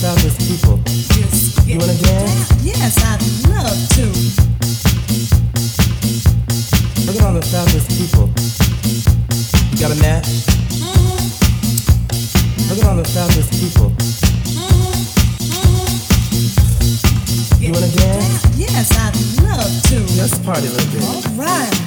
fabulous people. Just You wanna dance? Yes, I'd love to. Look at all the fabulous people. You got a match? Look at all the fabulous people. You wanna dance? Yes, I'd love to. Let's party a little bit. All right.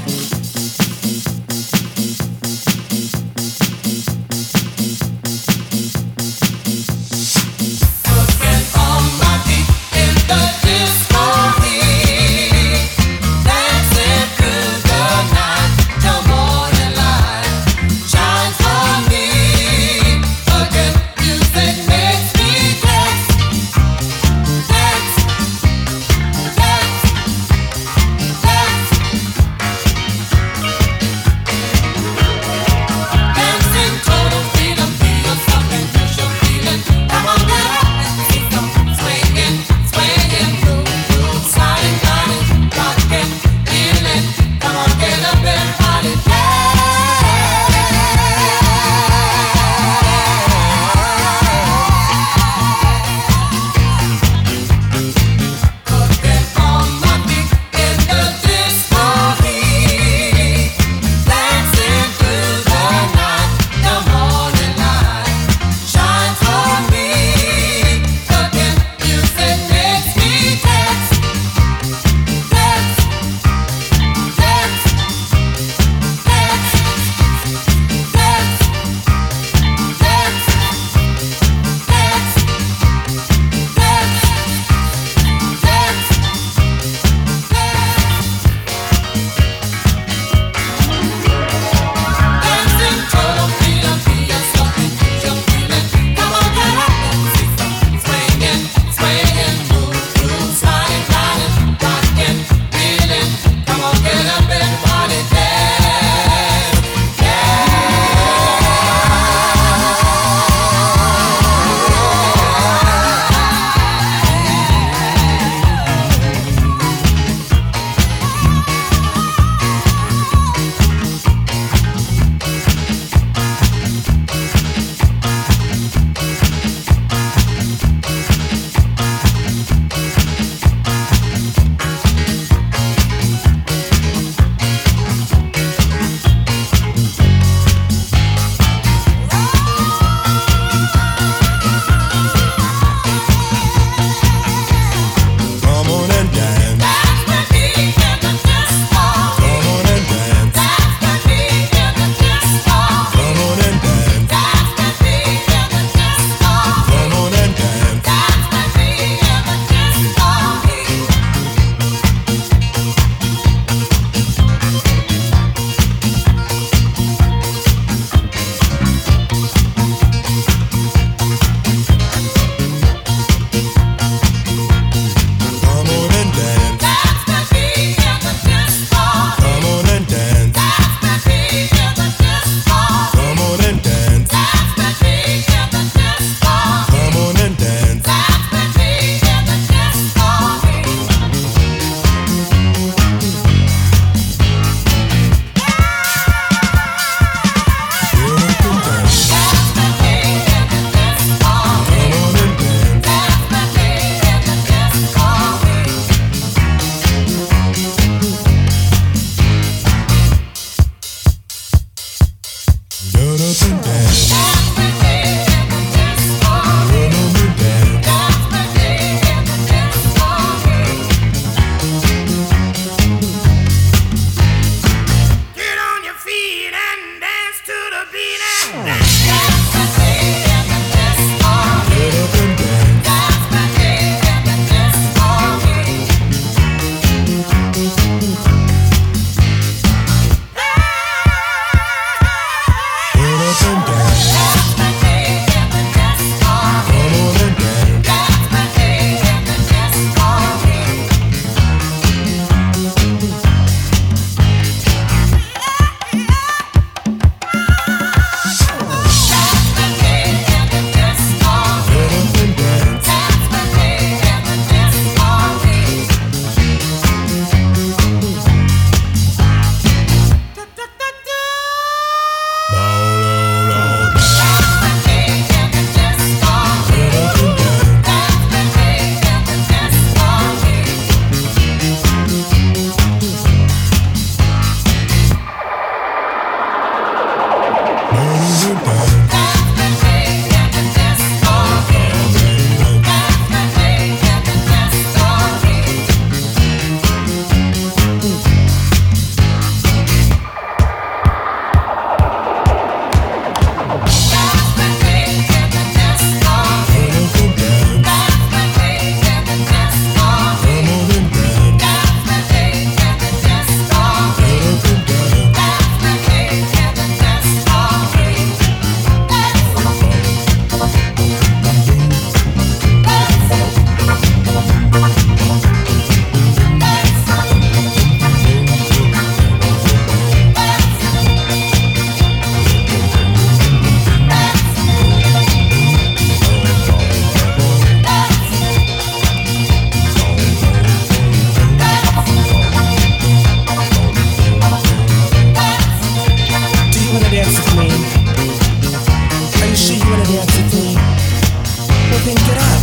get up.